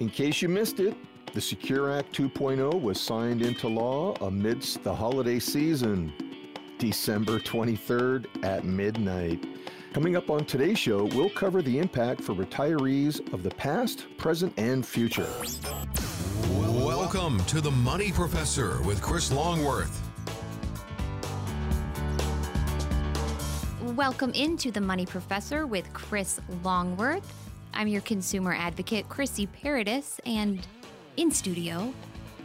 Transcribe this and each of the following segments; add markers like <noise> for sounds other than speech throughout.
In case you missed it, the Secure Act 2.0 was signed into law amidst the holiday season, December 23rd at midnight. Coming up on today's show, we'll cover the impact for retirees of the past, present, and future. Welcome to the Money Professor with Chris Longworth. Welcome into the Money Professor with Chris Longworth. I'm your consumer advocate, Chrissy Paradis, and in studio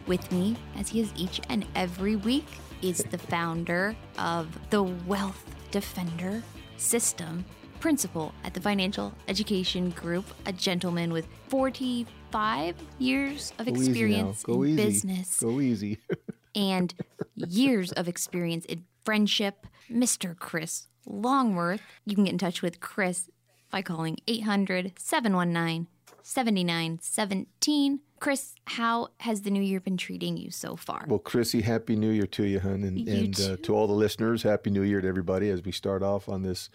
with me, as he is each and every week, is the founder of the Wealth Defender System, principal at the Financial Education Group, a gentleman with 45 years of Go experience in easy. business Go easy. <laughs> and years of experience in friendship, Mr. Chris Longworth. You can get in touch with Chris by calling 800 719 7917. Chris, how has the new year been treating you so far? well, Chrissy, Happy New Year to you, hun, and, You and uh, to all the listeners, Happy New Year to everybody as we start off on this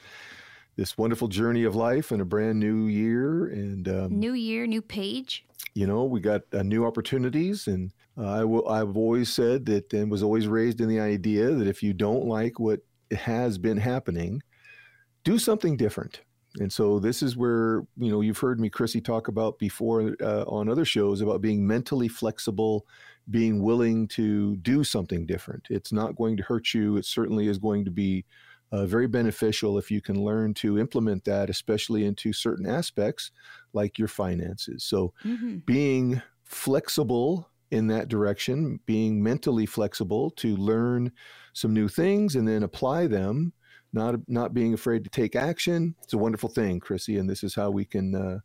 this wonderful journey of life and a brand new year. And um, new year, new page. you know we got uh, new opportunities and uh, I w- i've always said that and was always raised in the idea that if you don't like what has been happening do something different and so this is where you know you've heard me chrissy talk about before uh, on other shows about being mentally flexible being willing to do something different. It's not going to hurt you. It certainly is going to be uh, very beneficial if you can learn to implement that especially into certain aspects like your finances. So Mhm. being flexible in that direction, being mentally flexible to learn some new things and then apply them, not not being afraid to take action. It's a wonderful thing, Chrissy, and this is how we can uh,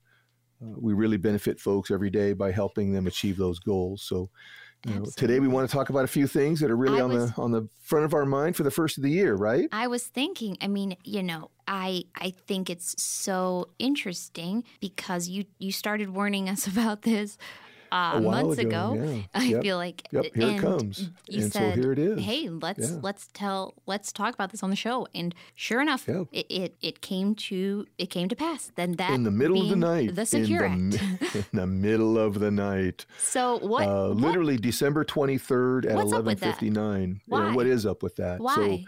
uh, we really benefit folks every day by helping them achieve those goals. So. You know, today we want to talk about a few things that are really I on was- the on the front of our mind for the first of the year, right? I was thinking, I mean, you know, I I think it's so interesting because you you started warning us <laughs> about this uh, A months ago, ago. yeah. <laughs> I Yep. feel like Yep, here it comes. You And so said, here it is. Hey, let's Yeah. let's tell let's talk about this on the show. And sure enough, Yeah. it, it it came to it came to pass. Then that in the middle of the night, the Secure in, the, Act. <laughs> in the middle of the night. So what? Uh, what- literally December 23rd at What's up with that? 11:59. Why? what is up with that? Why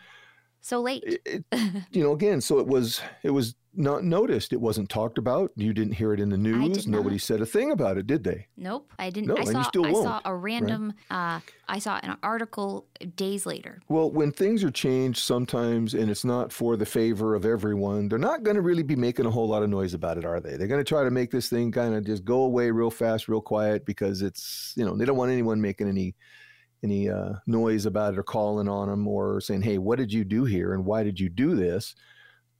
so late? So it, <laughs> you know, again, so it was it was not noticed. It wasn't talked about. You didn't hear it in the news. Nobody said a thing about it, did they? nope, I didn't. No, I and you saw I saw a random. Uh, I saw an article days later. Well, when things are changed sometimes and it's not for the favor of everyone, they're not going to really be making a whole lot of noise about it, are they? They're going to try to make this thing kind of just go away real fast, real quiet because it's, you know, they don't want anyone making any any uh, noise about it or calling on them or saying, "Hey, what did you do here and why did you do this?"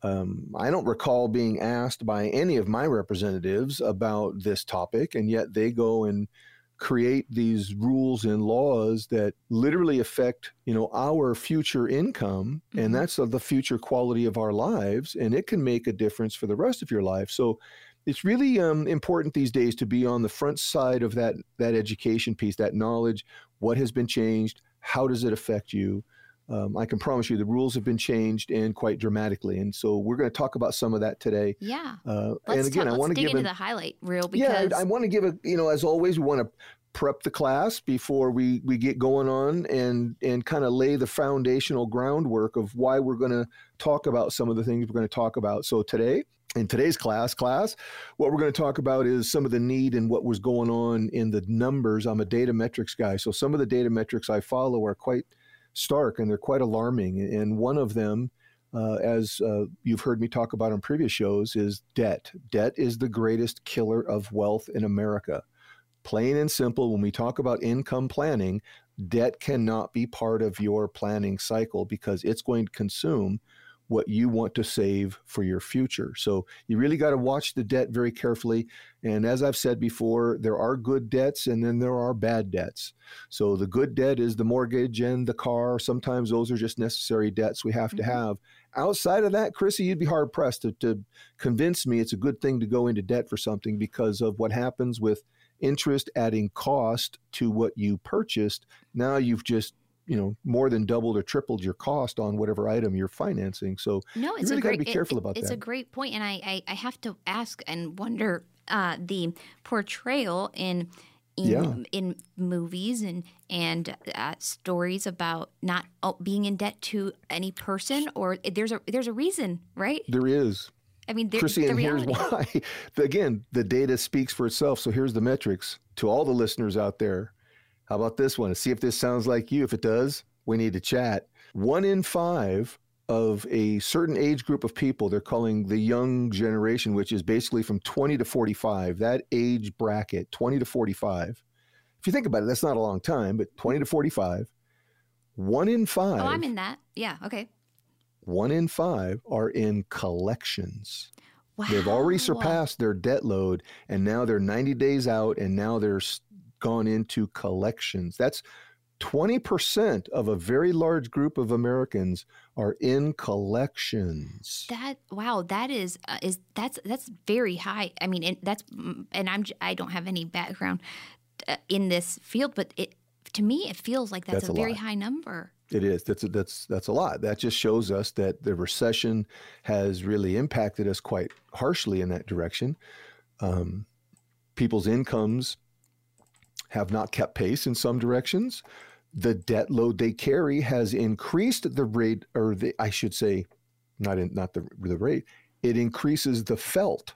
Um, I don't recall being asked by any of my representatives about this topic, and yet they go and create these rules and laws that literally affect you know our future income Mhm. and that's the future quality of our lives and it can make a difference for the rest of your life so it's really um, important these days to be on the front side of that that education piece that knowledge what has been changed how does it affect you um, i can promise you the rules have been changed and quite dramatically and so we're going to talk about some of that today Yeah. uh, and again talk, i want to give into an, the highlight reel because yeah, I, I want to give a you know as always we want to prep the class before we we get going on and and kind of lay the foundational groundwork of why we're going to talk about some of the things we're going to talk about. So today in today's class class what we're going to talk about is some of the need and what was going on in the numbers i'm a data metrics guy so some of the data metrics i follow are quite stark and they're quite alarming. And one of them uh, as uh, you've heard me talk about on previous shows is debt. Debt is the greatest killer of wealth in america. Plain and simple when we talk about income planning debt cannot be part of your planning cycle because it's going to consume what you want to save for your future. So you really got to watch the debt very carefully. And as I've said before, there are good debts and then there are bad debts. So the good debt is the mortgage and the car. Sometimes those are just necessary debts we have to Mhm. have. Outside of that, Chrissy, you'd be hard pressed to, to convince me it's a good thing to go into debt for something because of what happens with interest adding cost to what you purchased. Now you've just you know more than doubled or tripled your cost on whatever item you're financing. So No, it's really a gotta great. be careful it- about it's that. a great point, and I, I I have to ask and wonder uh, the portrayal in in, Yeah. in movies and and uh, stories about not oh, being in debt to any person or there's a there's a reason, right? There is. I mean, there, Chrissy, the and here's <laughs> why. Again, the data speaks for itself. So here's the metrics to all the listeners out there. How about this one? See if this sounds like you. If it does, we need to chat. One in five of a certain age group of people, they're calling the young generation, which is basically from 20 to 45, that age bracket, 20 to 45. If you think about it, that's not a long time, but 20 to 45. One in five. Oh, I'm in that. Yeah. Okay. one in five are in collections. Wow. They've already surpassed their debt load, and now they're 90 days out, and now they're gone into collections. That's 20% of a very large group of Americans are in collections. That wow, that is uh, is that's that's very high. I mean, and that's and I'm I don't have any background uh, in this field, but it to me it feels like that's, That's a, a very lot. high number. It is. That's a, that's that's a lot. That just shows us that the recession has really impacted us quite harshly in that direction. Um, people's incomes have not kept pace in some directions. The debt load they carry has increased the rate, or the I should say, not in, not the the rate. It increases the felt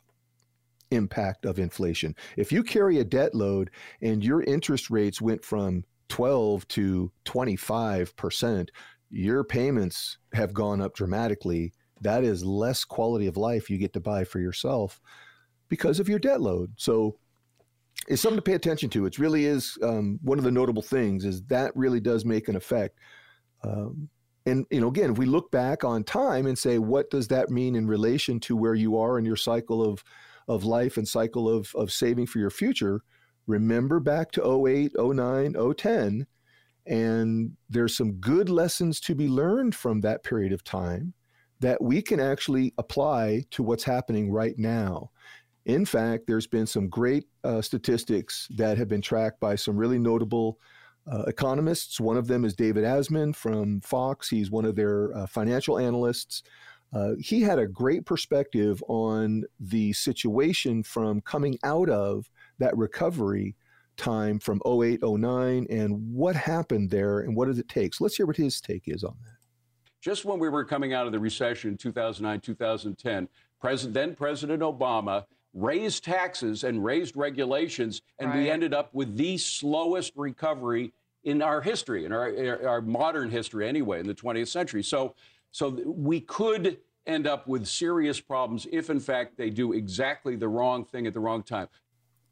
impact of inflation. If you carry a debt load and your interest rates went from 12 to 25%, your payments have gone up dramatically. That is less quality of life you get to buy for yourself because of your debt load. So it's something to pay attention to. It really is um, one of the notable things is that really does make an effect. Um, and you know, again, if we look back on time and say, what does that mean in relation to where you are in your cycle of of life and cycle of of saving for your future? Remember back to 08, 09, 010, and there's some good lessons to be learned from that period of time that we can actually apply to what's happening right now. In fact, there's been some great uh, statistics that have been tracked by some really notable uh, economists. One of them is David Asman from Fox. He's one of their uh, financial analysts. Uh, he had a great perspective on the situation from coming out of that recovery time from 08, 09, and what happened there and what does it take. So let's hear what his take is on that. just when we were coming out of the recession in 2009, 2010, President, then President Obama raised taxes and raised regulations, and we ended up with the slowest recovery in our history, in our, in our modern history anyway, in the 20th century. So, so we could end up with serious problems if, in fact, they do exactly the wrong thing at the wrong time.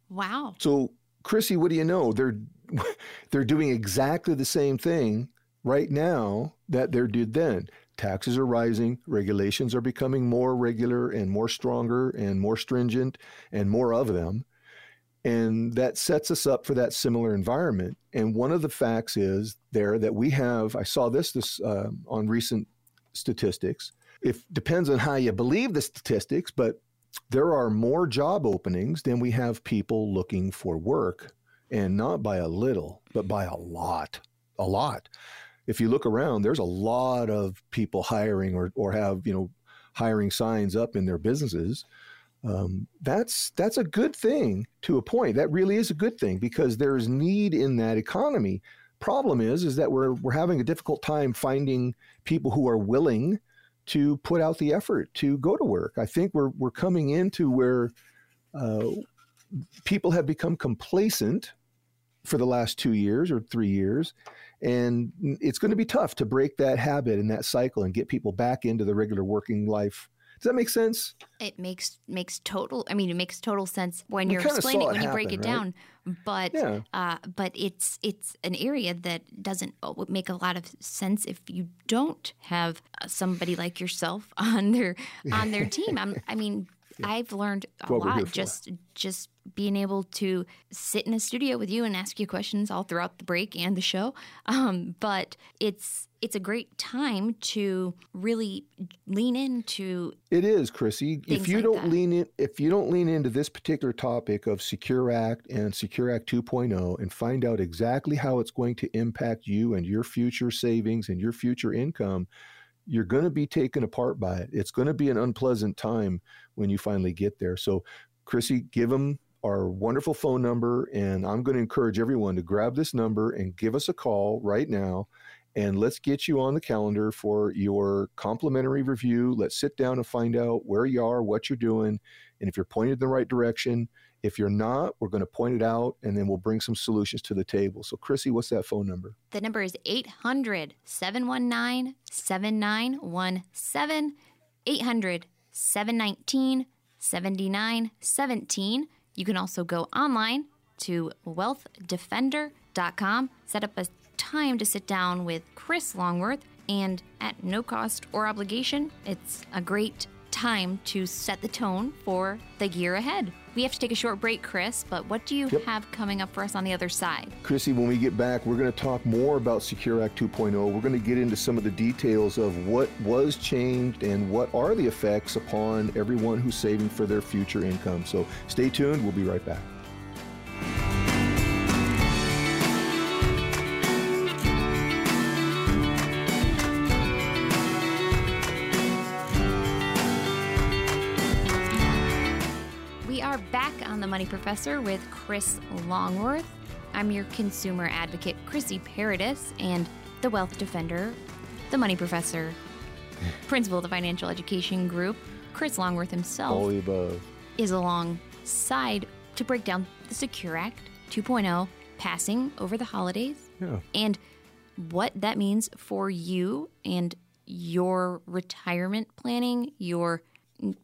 Wow. So, Chrissy, what do you know? They're <laughs> they're doing exactly the same thing right now that they did then. Taxes are rising, regulations are becoming more regular and more stronger and more stringent and more of them. And that sets us up for that similar environment. And one of the facts is there that we have, I saw this, this uh, on recent statistics. It depends on how you believe the statistics, but there are more job openings than we have people looking for work, and not by a little, but by a lot, a lot. If you look around, there's a lot of people hiring or, or have you know hiring signs up in their businesses. Um, that's that's a good thing to a point. That really is a good thing because there's need in that economy. Problem is, is that we're we're having a difficult time finding people who are willing to put out the effort to go to work. I think we're we're coming into where uh, people have become complacent for the last two years or three years, and it's going to be tough to break that habit and that cycle and get people back into the regular working life. Does that make sense? It makes makes total. I mean, it makes total sense when We you're explaining saw it it when you break it happen, down. But Yeah. uh, but it's it's an area that doesn't make a lot of sense if you don't have uh, somebody like yourself <laughs> on their on their <laughs> team. I'm, I mean, I've learned a what we're here lot just just being able to sit in a studio with you and ask you questions all throughout the break and the show. Um, but it's it's a great time to really lean into It is, Chrissy. If you like don't that. lean in, if you don't lean into this particular topic of Secure Act and Secure Act 2.0 and find out exactly how it's going to impact you and your future savings and your future income, you're going to be taken apart by it. It's going to be an unpleasant time when you finally get there. So Chrissy, give them our wonderful phone number, and I'm going to encourage everyone to grab this number and give us a call right now. And let's get you on the calendar for your complimentary review. Let's sit down and find out where you are, what you're doing, and if you're pointed in the right direction. If you're not, we're going to point it out and then we'll bring some solutions to the table. So, Chrissy, what's that phone number? The number is 800 719 7917. 800 719 7917. You can also go online to wealthdefender.com, set up a time to sit down with Chris Longworth, and at no cost or obligation, it's a great time to set the tone for the year ahead. We have to take a short break, Chris, but what do you Yep. have coming up for us on the other side? Chrissy, when we get back, we're going to talk more about Secure Act 2.0. We're going to get into some of the details of what was changed and what are the effects upon everyone who's saving for their future income. So stay tuned. We'll be right back. Money Professor with Chris Longworth. I'm your consumer advocate, Chrissy Paradis, and the wealth defender, the money professor, <laughs> principal of the financial education group, Chris Longworth himself, All above. is alongside to break down the Secure Act 2.0 passing over the holidays Yeah. and what that means for you and your retirement planning, your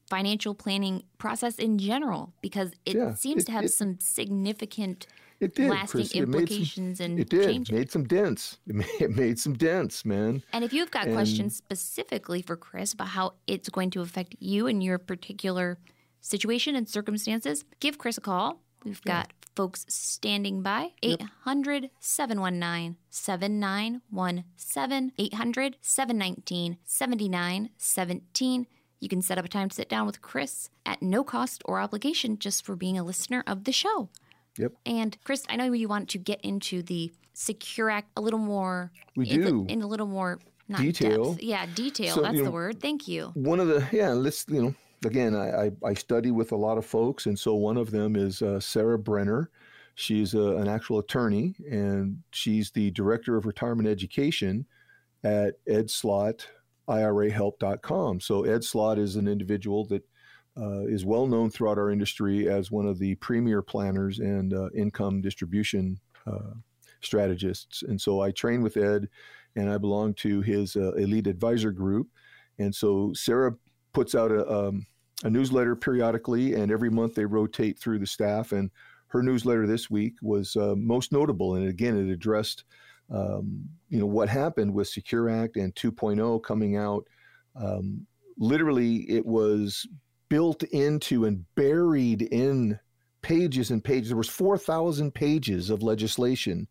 financial planning process in general, because it Yeah, seems it- to have it- some significant It did. lasting. It made some- implications and It did. changes. Made some dents. <laughs> It made, it made some dents, man. And if you've got And- questions specifically for Chris about how it's going to affect you and your particular situation and circumstances, give Chris a call. We've got folks standing by. 800 719 7917. 800 719 7917. You can set up a time to sit down with Chris at no cost or obligation just for being a listener of the show. Yep. And Chris, I know you want to get into the Secure Act a little more. We in, the- do. in a little more not Detail. depth. Yeah, detail. So, That's you the word. Thank you. One of the yeah, let's you know again, I I, I study with a lot of folks, and so one of them is uh, Sarah Brenner. She's a, an actual attorney, and she's the director of retirement education at Ed Slott IRAHelp.com. So Ed Slott is an individual that uh, is well known throughout our industry as one of the premier planners and uh, income distribution uh, strategists. And so I train with Ed, and I belong to his uh, elite advisor group. And so Sarah puts out a, um, a newsletter periodically, and every month they rotate through the staff. And her newsletter this week was uh, most notable, and again, it addressed um, you know what happened with Secure Act and 2.0 coming out. Um, literally, it was built into and buried in pages and pages. There was 4,000 pages of legislation,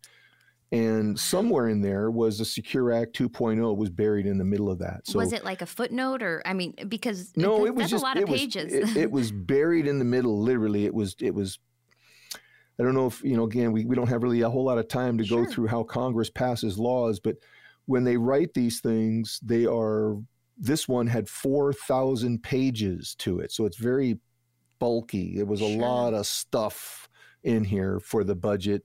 and somewhere in there was the Secure Act 2.0 was buried in the middle of that. So was it like a footnote or I mean because no, it was just a lot of it was- pages. it, it was buried in the middle. Literally, it was it was. I don't know if you know. Again, we, we don't have really a whole lot of time to go through how Congress passes laws, but when they write these things, they are. This one had four thousand pages to it, so it's very bulky. It was a Sure. lot of stuff in here for the budget,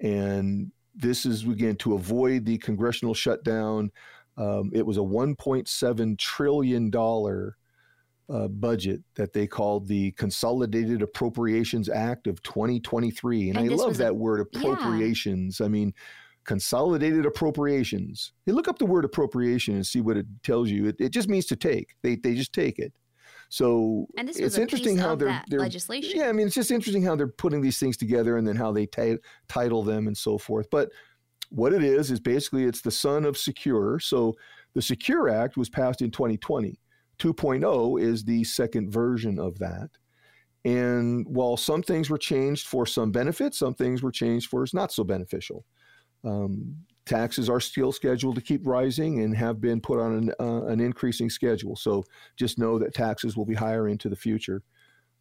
and this is again to avoid the congressional shutdown. Um, it was a 1.7 trillion dollar uh, budget that they called the Consolidated Appropriations Act of 2023, and, And I love was a- that word yeah. appropriations. I mean, consolidated appropriations. You look up the word appropriation and see what it tells you. It, it just means to take. They they just take it. So and this it's interesting how they're, they're legislation. yeah, I mean, it's just interesting how they're putting these things together and then how they ti- title them and so forth. But what it is is basically it's the son of Secure. So the Secure Act was passed in 2020. 2.0 is the second version of that. And while some things were changed for some benefits, some things were changed for it's not so beneficial. Um, taxes are still scheduled to keep rising and have been put on an, uh, an increasing schedule. So just know that taxes will be higher into the future.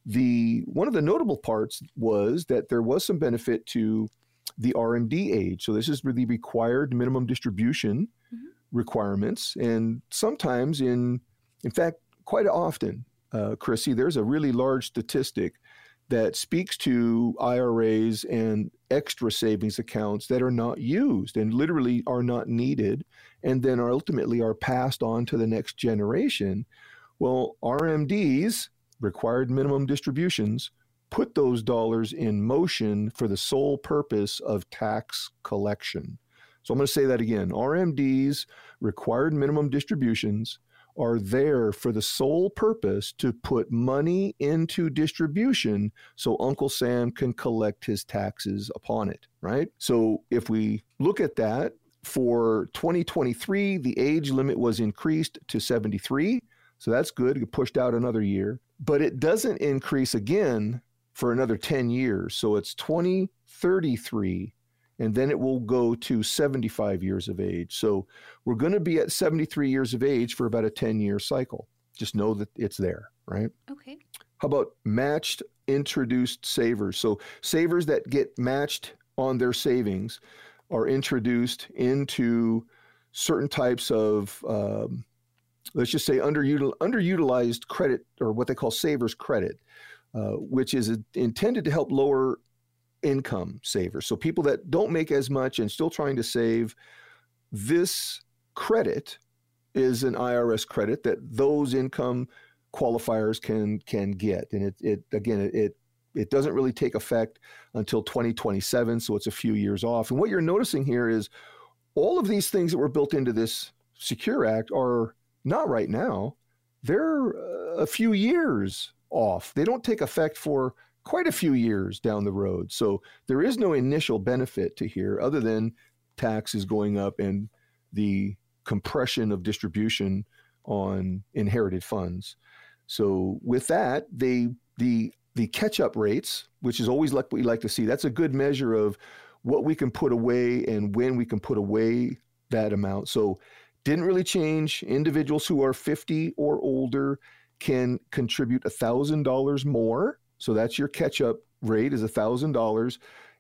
The one of the notable parts was that there was some benefit to the RMD age. So this is the required minimum distribution Mhm. requirements, and sometimes in, in fact, quite often, uh, Chrissy, there's a really large statistic that speaks to IRAs and extra savings accounts that are not used and literally are not needed and then are ultimately are passed on to the next generation. Well, RMDs, required minimum distributions, put those dollars in motion for the sole purpose of tax collection. So I'm going to say that again. RMDs, required minimum distributions, are there for the sole purpose to put money into distribution so Uncle Sam can collect his taxes upon it, right? So if we look at that, for 2023, the age limit was increased to 73. So that's good. It pushed out another year. But it doesn't increase again for another 10 years. So it's 2033 and then it will go to 75 years of age. So we're going to be at 73 years of age for about a 10 year cycle. Just know that it's there, right? Okay. How about matched introduced savers? So savers that get matched on their savings are introduced into certain types of, um, let's just say, underutil- underutilized credit or what they call savers credit, uh, which is intended to help lower income savers. So people that don't make as much and still trying to save, this credit is an IRS credit that those income qualifiers can can get. And it, it again it, it it doesn't really take effect until 2027, so it's a few years off. And what you're noticing here is all of these things that were built into this Secure Act are not right now. They're a few years off. They don't take effect for quite a few years down the road. So there is no initial benefit to here other than taxes going up and the compression of distribution on inherited funds. So with that, they the the catch up rates, which is always like what we like to see, that's a good measure of what we can put away and when we can put away that amount. So didn't really change. Individuals who are 50 or older can contribute $1,000 more so that's your catch up rate is $1,000.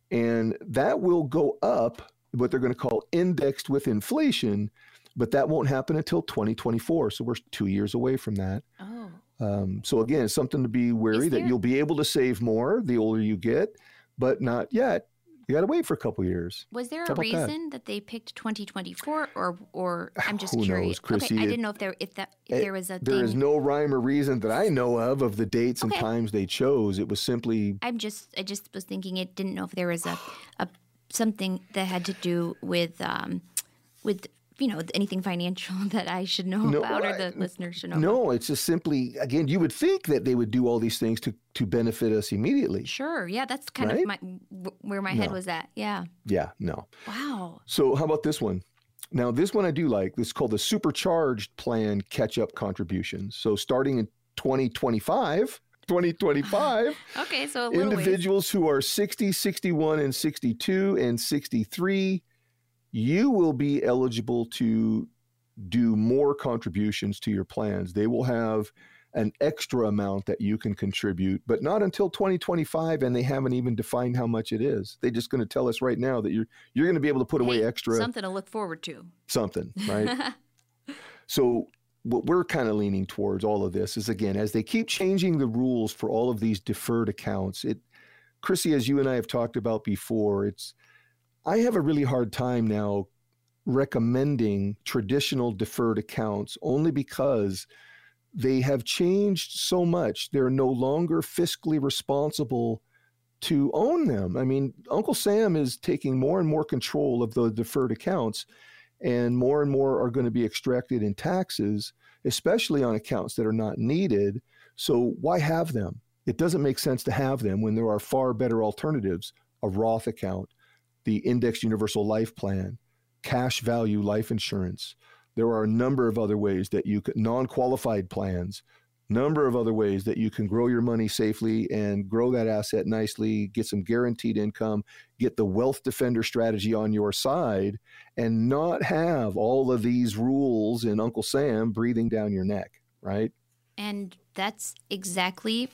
And that will go up, what they're going to call indexed with inflation, but that won't happen until 2024. So we're two years away from that. Oh. Um, so again, it's something to be wary there... that you'll be able to save more the older you get, but not yet you got to wait for a couple years. Was there a reason that? that? they picked 2024, or or <sighs> I'm just Who curious? Knows, Chrissy? Okay, I didn't know if there if that if it, there was a. There is no rhyme or reason that I know of of the dates okay. and times they chose. It was simply. I'm just I just was thinking it didn't know if there was a, <sighs> a something that had to do with um with you know anything financial <laughs> that I should know no, about or the listeners should know. No, about. it's just simply again. You would think that they would do all these things to to benefit us immediately. Sure, yeah, that's kind right? of my where my head was at. Yeah. Yeah. No. Wow. So how about this one? Now this one I do like. This is called the supercharged plan catch up contributions. So starting in 2025. <laughs> 2025. <laughs> okay, so individuals ways. who are 60, 61, and 62 and 63 you will be eligible to do more contributions to your plans. They will have an extra amount that you can contribute, but not until 2025 and they haven't even defined how much it is. They're just going to tell us right now that you're you're going to be able to put hey, away extra something to look forward to. Something, right? <laughs> so what we're kind of leaning towards all of this is again as they keep changing the rules for all of these deferred accounts, it Chrissy as you and I have talked about before, it's I have a really hard time now recommending traditional deferred accounts only because they have changed so much. They're no longer fiscally responsible to own them. I mean, Uncle Sam is taking more and more control of the deferred accounts, and more and more are going to be extracted in taxes, especially on accounts that are not needed. So, why have them? It doesn't make sense to have them when there are far better alternatives a Roth account, the Indexed Universal Life Plan, cash value life insurance. There are a number of other ways that you could, non qualified plans, number of other ways that you can grow your money safely and grow that asset nicely, get some guaranteed income, get the wealth defender strategy on your side, and not have all of these rules and Uncle Sam breathing down your neck, right? And that's exactly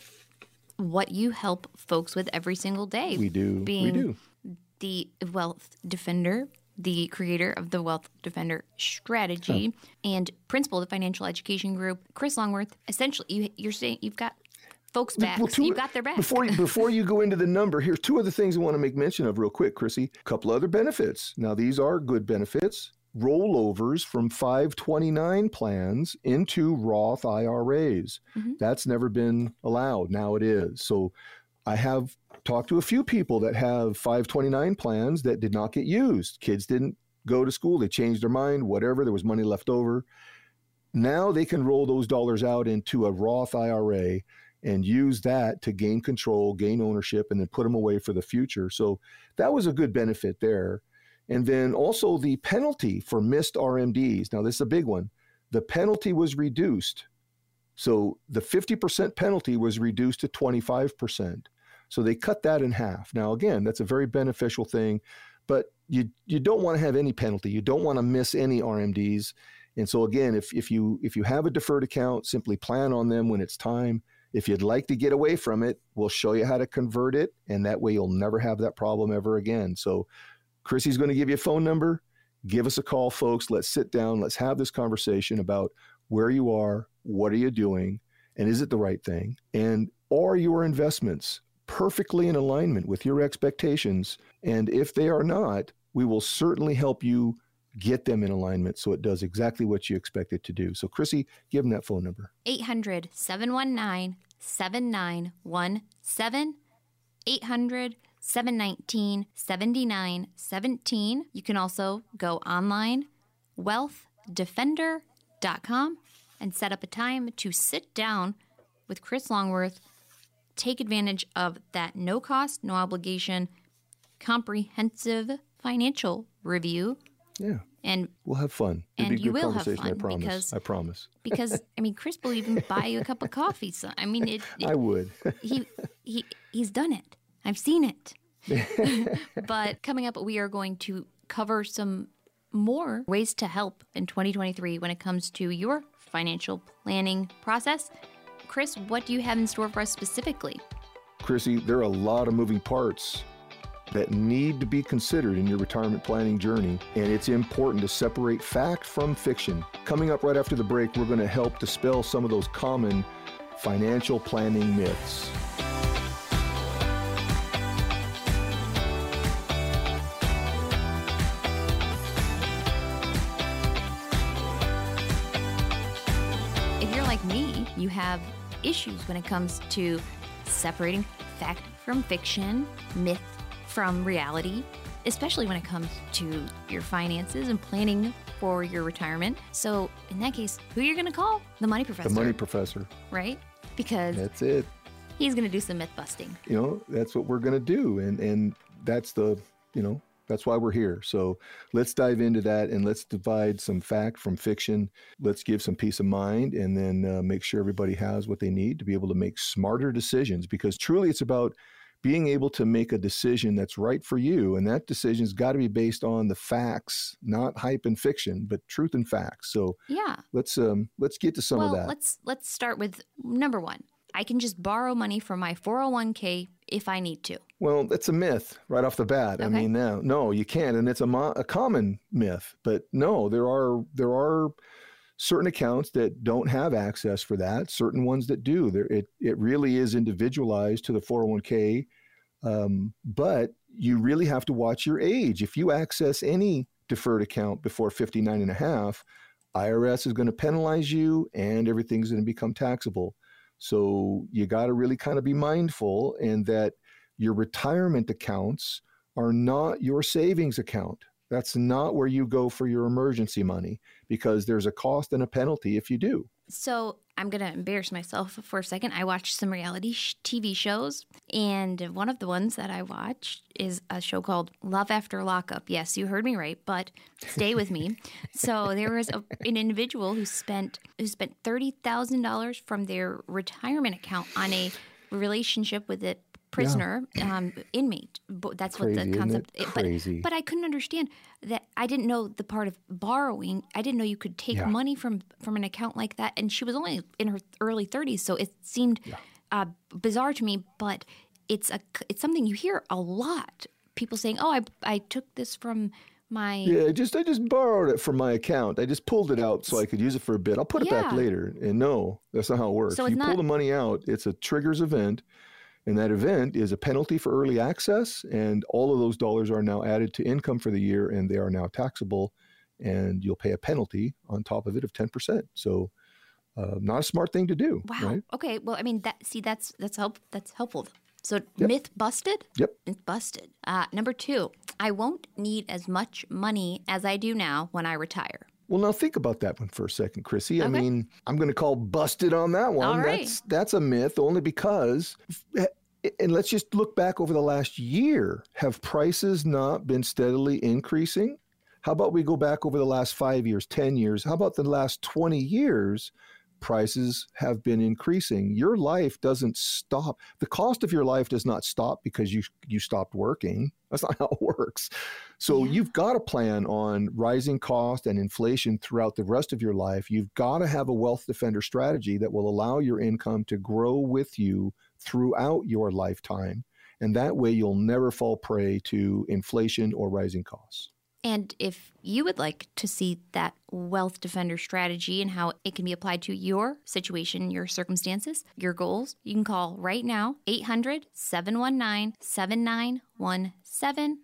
what you help folks with every single day. We do. Being we do the Wealth Defender, the creator of the Wealth Defender strategy, oh. and principal of the Financial Education Group, Chris Longworth. Essentially, you, you're saying you've got folks' backs. Well, two- you got their back. Before you, before you go into the number, here's two other things I want to make mention of real quick, Chrissy. A couple other benefits. Now, these are good benefits. Rollovers from 529 plans into Roth IRAs. Mhm. That's never been allowed. Now it is. So I have talked to a few people that have 529 plans that did not get used. Kids didn't go to school, they changed their mind, whatever, there was money left over. Now they can roll those dollars out into a Roth IRA and use that to gain control, gain ownership, and then put them away for the future. So that was a good benefit there. And then also the penalty for missed RMDs. Now, this is a big one. The penalty was reduced. So the 50% penalty was reduced to 25%. So they cut that in half. Now, again, that's a very beneficial thing, but you, you don't want to have any penalty. You don't want to miss any RMDs. And so again, if, if you if you have a deferred account, simply plan on them when it's time. If you'd like to get away from it, we'll show you how to convert it, and that way you'll never have that problem ever again. So Chrissy's going to give you a phone number. Give us a call, folks. Let's sit down. Let's have this conversation about where you are, what are you doing, and is it the right thing? And are your investments perfectly in alignment with your expectations? And if they are not, we will certainly help you get them in alignment so it does exactly what you expect it to do. So, Chrissy, give them that phone number. 800 719 7917. 800 719 7917. You can also go online, wealthdefender.com, and set up a time to sit down with Chris Longworth. Take advantage of that no cost, no obligation, comprehensive financial review. Yeah, And we'll have fun. It'll And be you will have conversation, I promise. because- I promise. because I mean, Chris will even <laughs> buy you a cup of coffee. So I mean, it, it- I would. <laughs> he he he's done it. I've seen it. <laughs> but coming up, we are going to cover some more ways to help in 2023 when it comes to your financial planning process. Chris, what do you have in store for us specifically? Chrissy, there are a lot of moving parts that need to be considered in your retirement planning journey, and it's important to separate fact from fiction. Coming up right after the break, we're going to help dispel some of those common financial planning myths. Have issues when it comes to separating fact from fiction, myth from reality, especially when it comes to your finances and planning for your retirement. So, in that case, who you're going to call? The money professor, The money professor. right? Because That's it. he's going to do some myth busting. you know that's what we're going to do and and that's the you know that's why we're here. So let's dive into that and let's divide some fact from fiction. Let's give some peace of mind and then uh, make sure everybody has what they need to be able to make smarter decisions because truly it's about being able to make a decision that's right for you. And that decision's got to be based on the facts not hype and fiction but truth and facts. So Yeah. let's um let's get to some well, of that. let's let's start with number 1. I can just borrow money from my 401k if I need to. Well, that's a myth right off the bat. I mean, no, no, you can't, and it's a, mo- a common myth. But no, there are there are certain accounts that don't have access for that. Certain ones that do. There, it it really is individualized to the 401k. Um, but you really have to watch your age. If you access any deferred account before 59 and a half, IRS is going to penalize you, and everything's going to become taxable. So you got to really kind of be mindful and that your retirement accounts are not your savings account. That's not where you go for your emergency money because there's a cost and a penalty if you do. So I'm going to embarrass myself for a second. I watched some reality sh- TV shows, and one of the ones that I watched is a show called Love After Lockup. Yes, you heard me right, but stay with me. <laughs> so there was a, an individual who spent who spent thirty thousand dollars from their retirement account on a relationship with a prisoner um, inmate. That's what Crazy, the isn't it? concept. it- but but I couldn't understand that. I didn't know the part of borrowing. I didn't know you could take Yeah. money from from an account like that. And she was only in her early 30s, so it seemed uh, bizarre to me. But it's a it's something you hear a lot. People saying, "Oh, I I took this from." my Yeah, just I just borrowed it from my account. I just pulled it out so I could use it for a bit. I'll put it back later. And no, that's not how it works. So you pull the money out, it's a triggers event, and that event is a penalty for early access. And all of those dollars are now added to income for the year, and they are now taxable. And you'll pay a penalty on top of it of ten percent. So, uh, not a smart thing to do. Wow. Right? Okay. Well, I mean, that see, that's that's help. That's helpful. So Yep. myth busted. Yep. Myth busted. Uh, number two, I won't need as much money as I do now when I retire. Well, now think about that one for a second, Chrissy. I mean, I'm going to call busted on that one. All right. That's that's a myth only because eh, and let's just look back over the last year. Have prices not been steadily increasing? How about we go back over the last 5 years, 10 years? How about the last 20 years? Prices have been increasing. Your life doesn't stop. The cost of your life does not stop because you you stopped working. That's not <laughs> how it works. So Yeah. you've got to plan on rising cost and inflation throughout the rest of your life. You've got to have a wealth defender strategy that will allow your income to grow with you throughout your lifetime. And that way you'll never fall prey to inflation or rising costs. And if you would like to see that wealth defender strategy and how it can be applied to your situation, your circumstances, your goals, you can call right now 800 719 7917.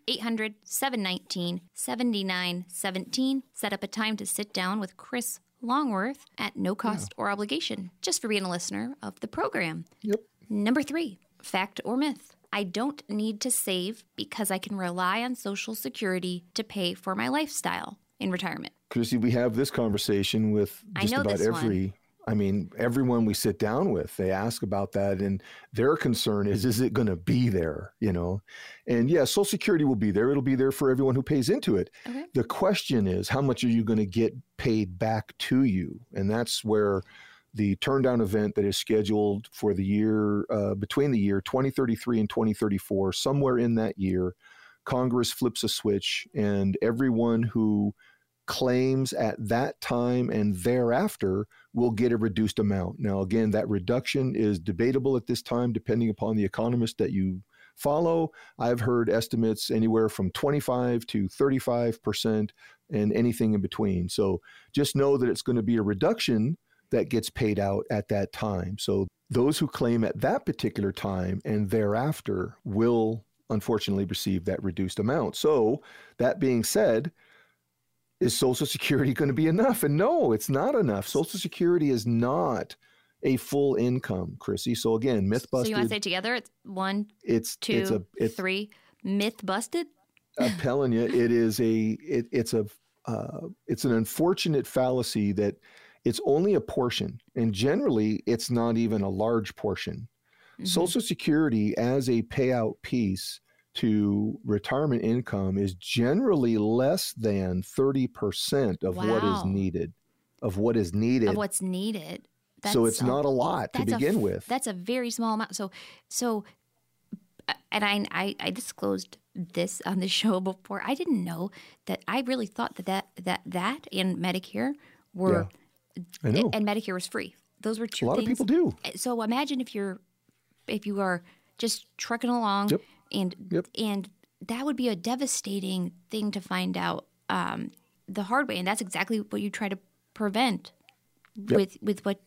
800 719 7917. Set up a time to sit down with Chris Longworth at no cost or obligation, just for being a listener of the program. Yep. Number three, fact or myth. I don't need to save because I can rely on Social Security to pay for my lifestyle in retirement. Chrissy, we have this conversation with just about this one. every. I mean, everyone we sit down with, they ask about that, and their concern is, is it going to be there? You know, and yeah, Social Security will be there. It'll be there for everyone who pays into it. Okay. The question is, how much are you going to get paid back to you? And that's where the turn down event that is scheduled for the year uh, between the year 2033 and 2034, somewhere in that year, Congress flips a switch, and everyone who claims at that time and thereafter will get a reduced amount. Now, again, that reduction is debatable at this time, depending upon the economist that you follow. I've heard estimates anywhere from 25 to 35 percent, and anything in between. So just know that it's going to be a reduction that gets paid out at that time. So those who claim at that particular time and thereafter will unfortunately receive that reduced amount. So that being said, is Social Security going to be enough? And no, it's not enough. Social Security is not a full income, Chrissy. So again, myth busted. So you want to say together? It's one, it's two, it's a it's three. Myth busted. I'm telling you, it is a it, it's a uh, it's an unfortunate fallacy that it's only a portion, and generally, it's not even a large portion. Mhm. Social Security as a payout piece to retirement income is generally less than 30% of what Wow. is needed of what is needed. of what's needed. so That's it's not a lot to that's a begin with. That's a very small amount. So, so, uh, and I, I, I disclosed this on the <laughs> show before. I didn't know that. I really thought that that that that and Medicare were, know. And Medicare was free. Those were two. a lot of people do. So imagine if you're, if you are just trucking along, Yep. and Yep. and that would be a devastating thing to find out um, the hard way, and that's exactly what you try to prevent with with what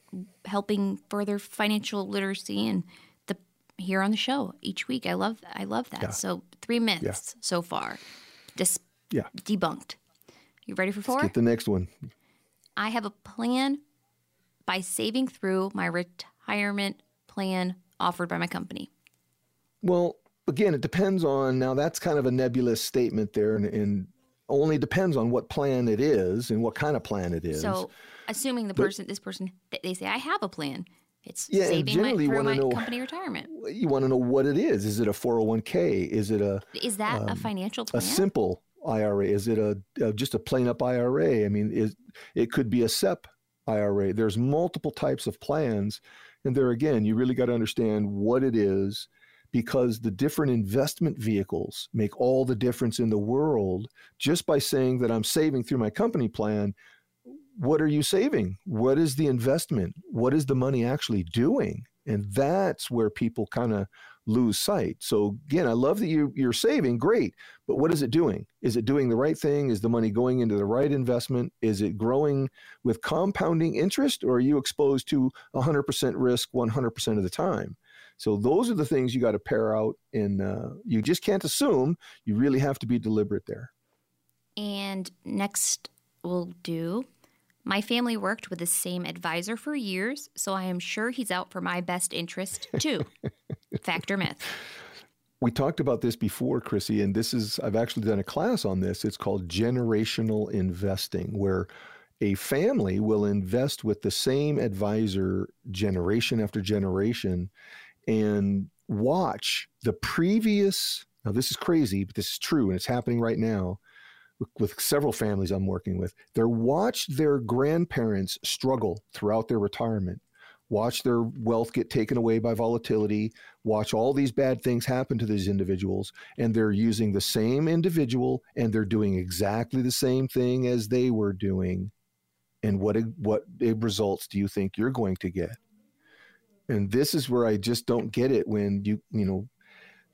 helping further financial literacy and the here on the show each week. I love I love that. So three myths so far, just Yeah. debunked. You ready for four? Get the next one. I have a plan by saving through my retirement plan offered by my company. Well, again, it depends on now. That's kind of a nebulous statement there, and, and only depends on what plan it is and what kind of plan it is. So, assuming the person, this person, they say, I have a plan. It's Yeah, saving my, generally through my know- company retirement. you want to know what it is. Is it a 401k? Is it a Is that a um, financial plan? a simple IRA? Is it a, a just a plain up IRA? I mean, is it could be a SEP IRA. There's multiple types of plans, and there again, you really got to understand what it is because the different investment vehicles make all the difference in the world. Just by saying that I'm saving through my company plan, what are you saving? What is the investment? What is the money actually doing? And that's where people kind of lose sight. So again, I love that you, you're saving, great, but what is it doing? Is it doing the right thing? Is the money going into the right investment? Is it growing with compounding interest, or are you exposed to 100% risk 100% of the time? So those are the things you got to pair out, and uh, you just can't assume. You really have to be deliberate there. And next, we'll do my family worked with the same advisor for years, so I am sure he's out for my best interest too. <laughs> Fact or myth? We talked about this before, Chrissy, and this is, I've actually done a class on this. It's called generational investing, where a family will invest with the same advisor generation after generation and watch the previous. Now, this is crazy, but this is true and it's happening right now with several families I'm working with. They're watched their grandparents struggle throughout their retirement, watch their wealth get taken away by volatility, watch all these bad things happen to these individuals, and they're using the same individual and they're doing exactly the same thing as they were doing. And what what results do you think you're going to get? And this is where I just don't get it when you, you know,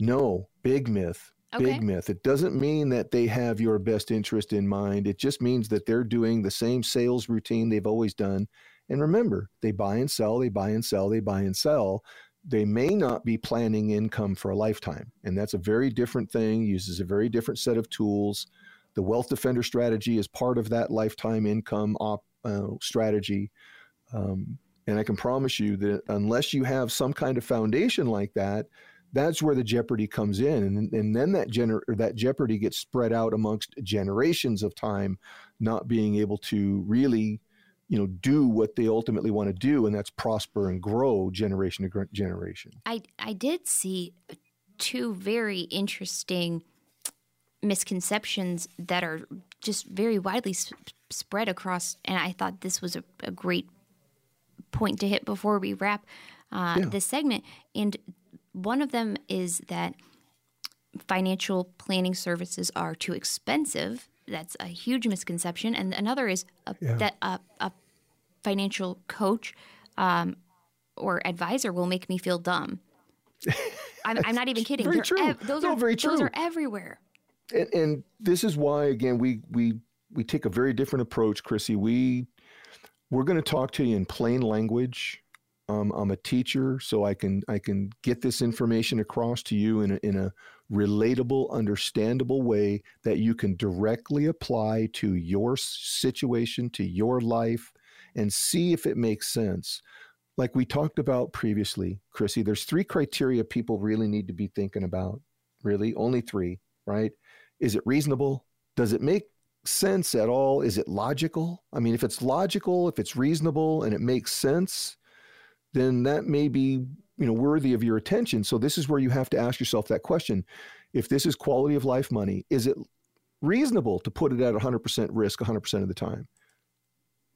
no, big myth. Okay. Big myth. It doesn't mean that they have your best interest in mind. It just means that they're doing the same sales routine they've always done. And remember, they buy and sell, they buy and sell, they buy and sell. They may not be planning income for a lifetime. And that's a very different thing, uses a very different set of tools. The Wealth Defender strategy is part of that lifetime income op, uh, strategy. Um, and I can promise you that unless you have some kind of foundation like that, that's where the jeopardy comes in. And, and then that, gener- that jeopardy gets spread out amongst generations of time, not being able to really you know do what they ultimately want to do and that's prosper and grow generation to generation i i did see two very interesting misconceptions that are just very widely spread across and i thought this was a, a great point to hit before we wrap uh, yeah. this segment. And one of them is that financial planning services are too expensive. That's a huge misconception. And another is a, yeah. that a, a, financial coach um, or advisor will make me feel dumb. <laughs> I'm, I'm, not even kidding. Very true. Ev- those no, are very true. Those are everywhere. And, and this is why, again, we we we take a very different approach, Chrissy. We we're going to talk to you in plain language. Um, I'm a teacher, so I can I can get this information across to you in a, in a relatable, understandable way that you can directly apply to your situation, to your life, and see if it makes sense. Like we talked about previously, Chrissy, there's three criteria people really need to be thinking about. Really, only three, right? Is it reasonable? Does it make sense at all? Is it logical? I mean, if it's logical, if it's reasonable, and it makes sense, then that may be you know worthy of your attention. So this is where you have to ask yourself that question: If this is quality of life money, is it reasonable to put it at 100% risk 100% of the time?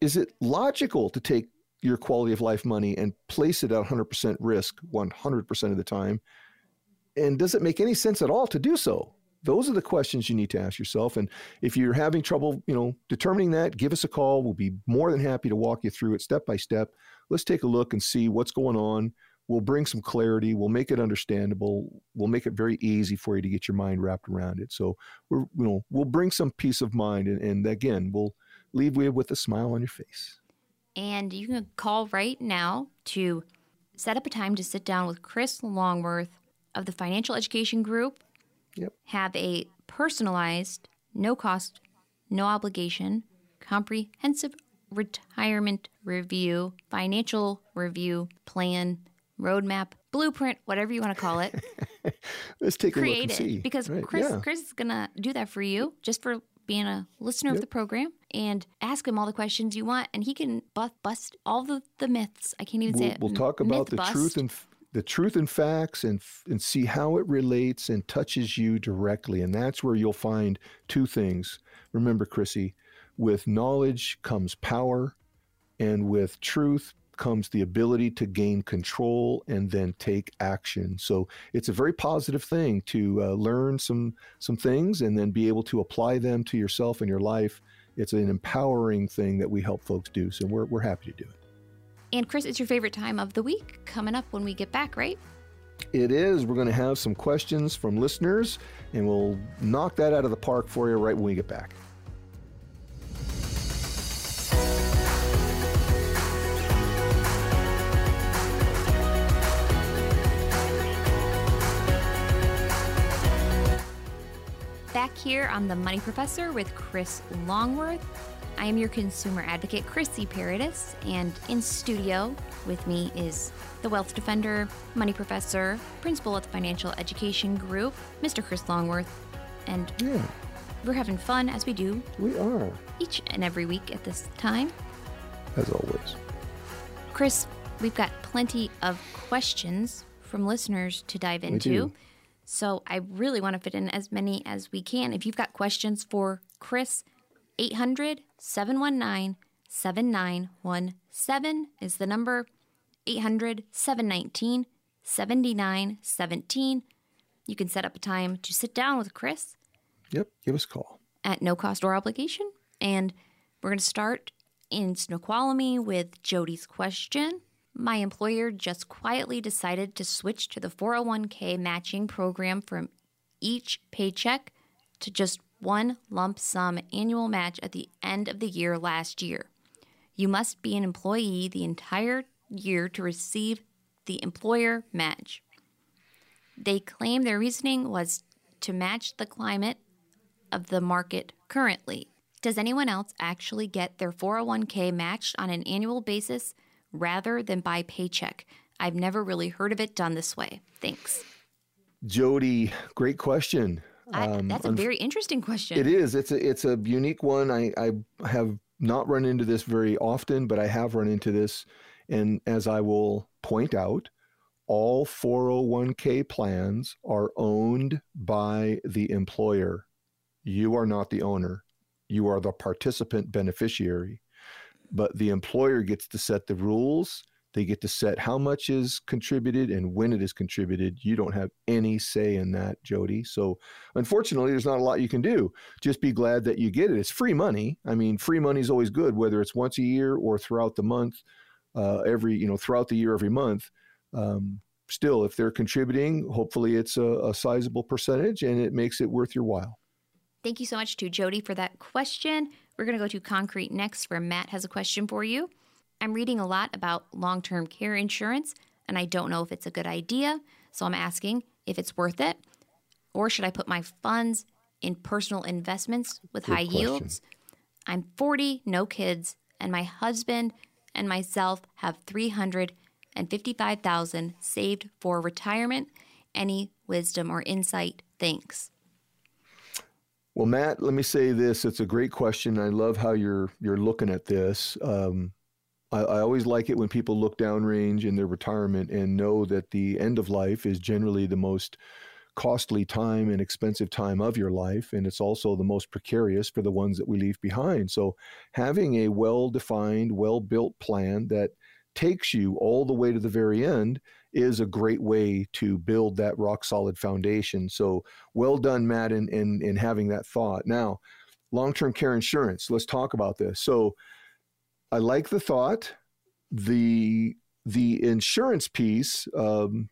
Is it logical to take your quality of life money and place it at 100% risk 100% of the time? And does it make any sense at all to do so? those are the questions you need to ask yourself. And if you're having trouble, you know, determining that, give us a call. We'll be more than happy to walk you through it step by step. Let's take a look and see what's going on. We'll bring some clarity. We'll make it understandable. We'll make it very easy for you to get your mind wrapped around it. So we're, you know, we'll bring some peace of mind. And, and again, we'll leave you with a smile on your face. And you can call right now to set up a time to sit down with Chris Longworth of the Financial Education Group Yep. Have a personalized, no cost, no obligation, comprehensive retirement review, financial review, plan, roadmap, blueprint, whatever you want to call it. <laughs> Let's take a look and see. Because right. Chris, yeah. Chris is gonna do that for you, just for being a listener yep. of the program, and ask him all the questions you want, and he can bust, bust all the, the myths. I can't even we'll, say it. We'll talk about the bust. truth and the truth and facts and and see how it relates and touches you directly and that's where you'll find two things remember chrissy with knowledge comes power and with truth comes the ability to gain control and then take action so it's a very positive thing to uh, learn some some things and then be able to apply them to yourself and your life it's an empowering thing that we help folks do so we're, we're happy to do it and Chris, it's your favorite time of the week coming up when we get back, right? It is. We're going to have some questions from listeners, and we'll knock that out of the park for you right when we get back. Here on The Money Professor with Chris Longworth. I am your consumer advocate, Chrissy Paradis, and in studio with me is the Wealth Defender, Money Professor, Principal at the Financial Education Group, Mr. Chris Longworth. And Yeah, we're having fun as we do we are, each and every week at this time. as always. Chris, we've got plenty of questions from listeners to dive into. So I really want to fit in as many as we can. If you've got questions for Chris, 800 719 7917 is the number. 800 719 7917. You can set up a time to sit down with Chris Yep, give us a call. at no cost or obligation. And we're going to start in Snoqualmie with Jody's question. My employer just quietly decided to switch to the 401k matching program from each paycheck to just one lump sum annual match at the end of the year last year. You must be an employee the entire year to receive the employer match. They claim their reasoning was to match the climate of the market currently. Does anyone else actually get their 401k matched on an annual basis rather than by paycheck? I've never really heard of it done this way. Thanks. Jody, great question. I, Um, that's a unf- very interesting question. It is. It's a it's a unique one. I, I have not run into this very often, but I have run into this. And as I will point out, all 401k plans are owned by the employer. You are not the owner. You are the participant beneficiary. But the employer gets to set the rules. They get to set how much is contributed and when it is contributed. You don't have any say in that, Jody. So unfortunately, there's not a lot you can do. Just be glad that you get it. It's free money. I mean, free money is always good, whether it's once a year or throughout the month, uh, every you know throughout the year, every month. Um, still, if they're contributing, hopefully it's a, a sizable percentage, and it makes it worth your while. Thank you so much to Jody for that question. We're going to go to concrete next, where Matt has a question for you. I'm reading a lot about long term care insurance, and I don't know if it's a good idea. So I'm asking if it's worth it, or should I put my funds in personal investments with Good high question. yields? I'm 40, no kids, and my husband and myself have 355,000 saved for retirement. Any wisdom or insight? Thanks. Well, Matt, let me say this. It's a great question. I love how you're you're looking at this. Um, I, I always like it when people look downrange in their retirement and know that the end of life is generally the most costly time and expensive time of your life, and it's also the most precarious for the ones that we leave behind. So, having a well-defined, well-built plan that takes you all the way to the very end is a great way to build that rock solid foundation. So, well done, Matt, in, in, in having that thought. Now, long term care insurance, let's talk about this. So, I like the thought. The the insurance piece, um,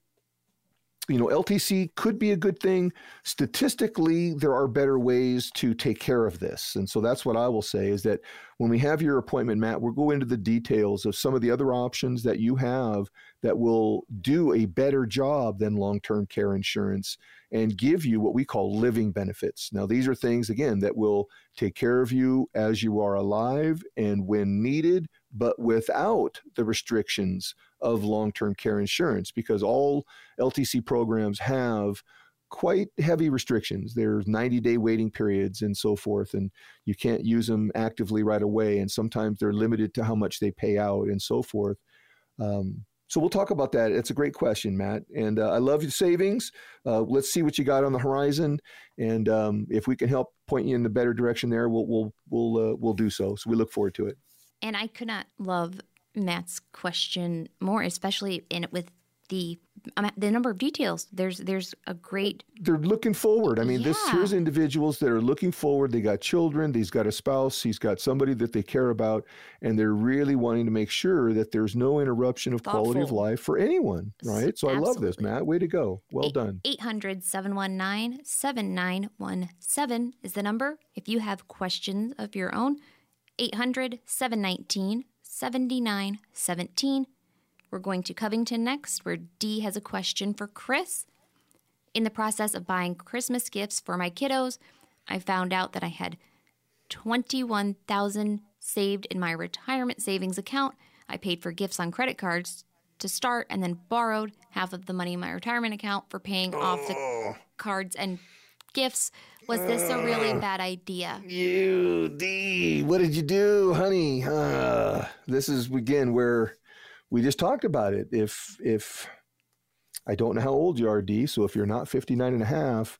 you know, LTC could be a good thing. Statistically, there are better ways to take care of this, and so that's what I will say is that when we have your appointment, Matt, we'll go into the details of some of the other options that you have that will do a better job than long-term care insurance and give you what we call living benefits. Now, these are things again that will take care of you as you are alive and when needed, but without the restrictions of long term care insurance because all LTC programs have quite heavy restrictions. There's 90 day waiting periods and so forth, and you can't use them actively right away. And sometimes they're limited to how much they pay out and so forth. Um, so we'll talk about that. It's a great question, Matt. And uh, I love your savings. Uh, let's see what you got on the horizon, and um, if we can help point you in the better direction there, we'll we'll we'll uh, we'll do so. So we look forward to it. And I could not love Matt's question more, especially in with the um, the number of details. There's there's a great they're looking forward. I mean, this here's individuals that are looking forward. They got children, he's got a spouse, he's got somebody that they care about, and they're really wanting to make sure that there's no interruption of quality of life for anyone, right? So I love this, absolutely. Matt. Way to go. Well Eight- done. 800 719 7917 is the number. If you have questions of your own, 800 719 7917. We're going to Covington next, where Dee has a question for Chris. In the process of buying Christmas gifts for my kiddos, I found out that I had 21,000 saved in my retirement savings account. I paid for gifts on credit cards to start and then borrowed half of the money in my retirement account for paying off the cards and gifts. Was this a really bad idea? You, D, what did you do, honey? Uh, this is again where we just talked about it. If if I don't know how old you are, D, so if you're not 59 and a half,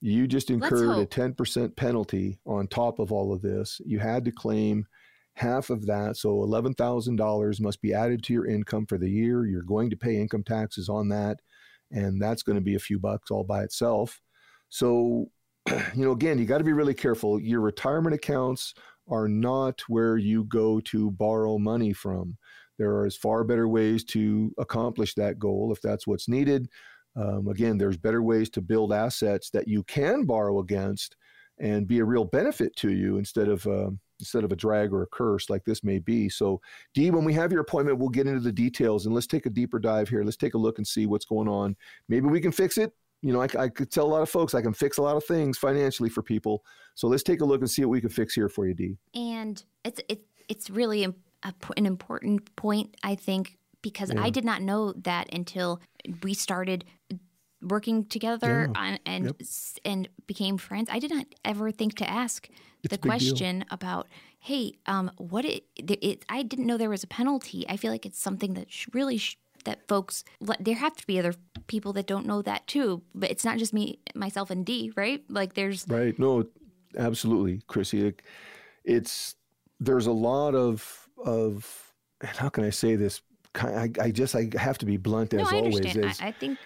you just incurred a 10% penalty on top of all of this. You had to claim half of that. So $11,000 must be added to your income for the year. You're going to pay income taxes on that. And that's going to be a few bucks all by itself. So, <clears throat> you know, again, you got to be really careful. Your retirement accounts are not where you go to borrow money from. There are far better ways to accomplish that goal if that's what's needed. Um, again, there's better ways to build assets that you can borrow against and be a real benefit to you instead of um instead of a drag or a curse like this may be. So, Dee, when we have your appointment, we'll get into the details and let's take a deeper dive here. Let's take a look and see what's going on. Maybe we can fix it. You know, I, I could tell a lot of folks I can fix a lot of things financially for people. So let's take a look and see what we can fix here for you, Dee. And it's it, it's really im- a an important point, I think, because I did not know that until we started working together Yeah. on, and Yep. and became friends. I did not ever think to ask It's the big deal. question about, hey, um, what it, it, it? I didn't know there was a penalty. I feel like it's something that sh- really. Sh- that folks, there have to be other people that don't know that too. But it's not just me, myself, and Dee, right? Like there's Right. No, absolutely, Chrissy. It, it's there's a lot of of how can I say this? I, I just I have to be blunt no, as I always. As I, I think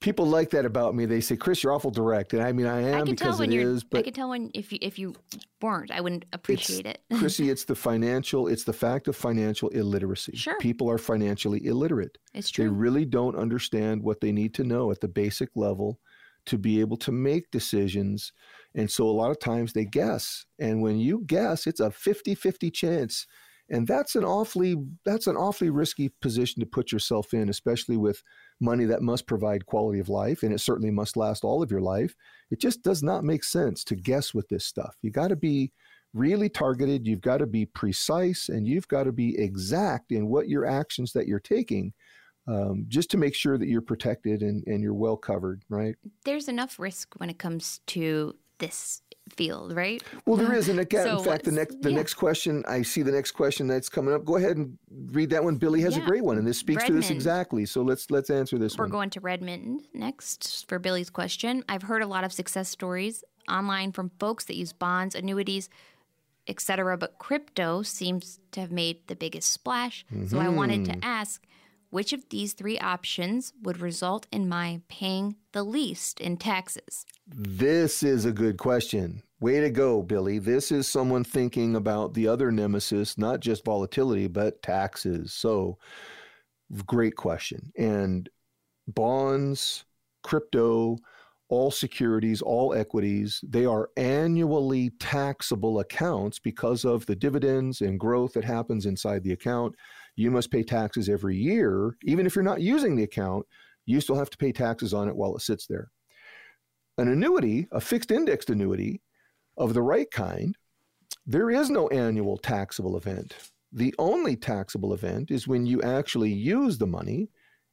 people like that about me. They say, "Chris, you're awful direct," and I mean, I am I because when it I But can tell when if you if you weren't, I wouldn't appreciate it. <laughs> Chrissy, it's the financial. It's the fact of financial illiteracy. Sure. people are financially illiterate. it's true. They really don't understand what they need to know at the basic level to be able to make decisions. And so a lot of times they guess. And when you guess, it's a 50-50 chance. And that's an awfully that's an awfully risky position to put yourself in, especially with money that must provide quality of life and it certainly must last all of your life. It just does not make sense to guess with this stuff. You got to be really targeted, you've got to be precise, and you've got to be exact in what your actions that you're taking um, just to make sure that you're protected and, and you're well covered, right? There's enough risk when it comes to this field, right? Well, there is, and again, So in fact, the next the yeah. next question I see the next question that's coming up. Go ahead and read that one. Billy has a great one, and this speaks to this exactly. So let's let's answer this We're one. going to Redmond next for Billy's question. I've heard a lot of success stories online from folks that use bonds, annuities, etc., but crypto seems to have made the biggest splash. So I wanted Mm-hmm. to ask which of these three options would result in my paying the least in taxes? This is a good question. Way to go, Billy. This is someone thinking about the other nemesis, not just volatility, but taxes. So, great question. And bonds, crypto, all securities, all equities, they are annually taxable accounts because of the dividends and growth that happens inside the account. You must pay taxes every year. Even if you're not using the account, you still have to pay taxes on it while it sits there. An annuity, a fixed indexed annuity of the right kind, there is no annual taxable event. The only taxable event is when you actually use the money.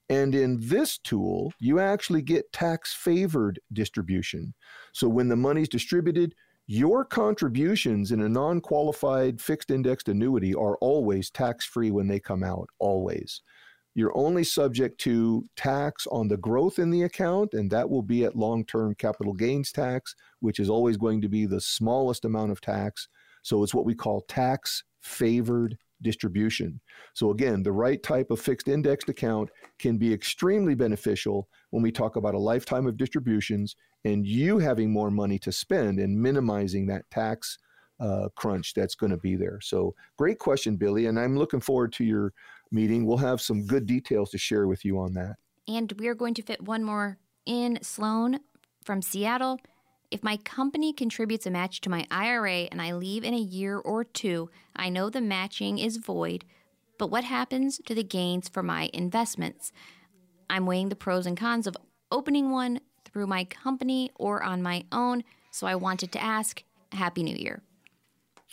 And in this tool, you actually get tax favored distribution. So when the money's distributed, your contributions in a non qualified fixed indexed annuity are always tax free when they come out, always. You're only subject to tax on the growth in the account, and that will be at long term capital gains tax, which is always going to be the smallest amount of tax. So it's what we call tax favored distribution. So, again, the right type of fixed indexed account can be extremely beneficial when we talk about a lifetime of distributions and you having more money to spend and minimizing that tax uh, crunch that's going to be there. So, great question, Billy. And I'm looking forward to your meeting. We'll have some good details to share with you on that. And we are going to fit one more in Sloan from Seattle. If my company contributes a match to my IRA and I leave in a year or two, I know the matching is void, but what happens to the gains for my investments? I'm weighing the pros and cons of opening one through my company or on my own, so I wanted to ask Happy New Year.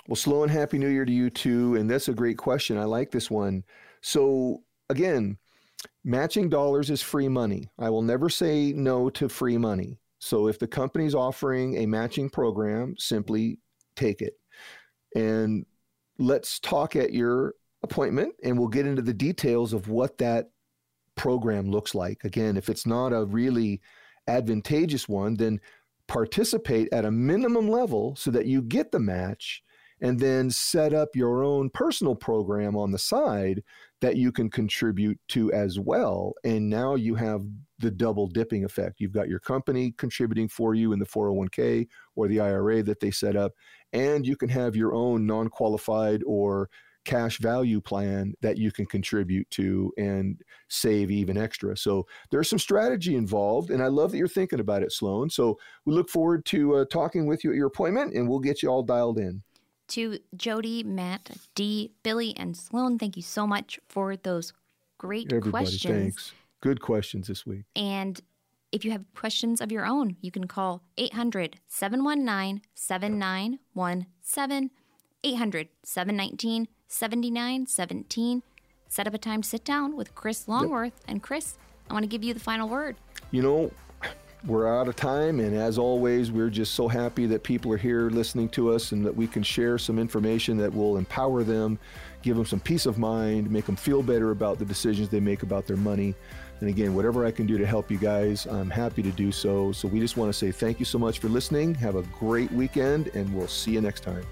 Well, Sloan, Happy New Year to you too. And that's a great question. I like this one. So, again, matching dollars is free money. I will never say no to free money. So if the company's offering a matching program, simply take it. And let's talk at your appointment and we'll get into the details of what that program looks like. Again, if it's not a really advantageous one, then participate at a minimum level so that you get the match and then set up your own personal program on the side that you can contribute to as well. And now you have the double dipping effect. You've got your company contributing for you in the 401k or the IRA that they set up, and you can have your own non qualified or cash value plan that you can contribute to and save even extra. So there's some strategy involved, and I love that you're thinking about it, Sloan. So we look forward to uh, talking with you at your appointment, and we'll get you all dialed in to Jody, Matt, D, Billy, and Sloan. Thank you so much for those great Everybody, questions. Thanks. Good questions this week. And if you have questions of your own, you can call 800 719 7917, 800 719 7917. Set up a time to sit down with Chris Longworth. Yep. And Chris, I want to give you the final word. You know, we're out of time. And as always, we're just so happy that people are here listening to us and that we can share some information that will empower them, give them some peace of mind, make them feel better about the decisions they make about their money. And again, whatever I can do to help you guys, I'm happy to do so. So we just want to say thank you so much for listening. Have a great weekend, and we'll see you next time.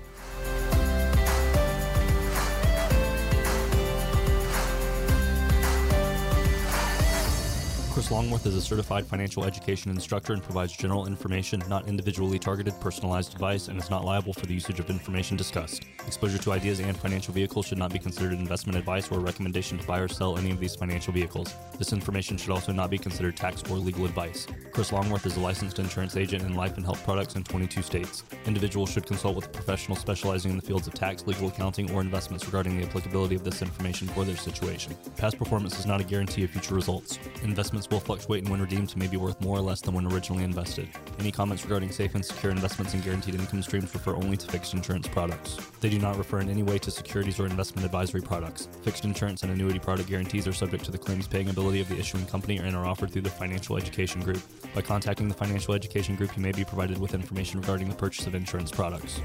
Longworth is a certified financial education instructor and provides general information, not individually targeted, personalized advice, and is not liable for the usage of information discussed. Exposure to ideas and financial vehicles should not be considered investment advice or a recommendation to buy or sell any of these financial vehicles. This information should also not be considered tax or legal advice. Chris Longworth is a licensed insurance agent in life and health products in 22 states. Individuals should consult with a professional specializing in the fields of tax, legal accounting, or investments regarding the applicability of this information for their situation. Past performance is not a guarantee of future results. Investments will fluctuate and when redeemed may be worth more or less than when originally invested. Any comments regarding safe and secure investments and guaranteed income streams refer only to fixed insurance products. They do not refer in any way to securities or investment advisory products. Fixed insurance and annuity product guarantees are subject to the claims paying ability of the issuing company and are offered through the Financial Education Group. By contacting the Financial Education Group, you may be provided with information regarding the purchase of insurance products.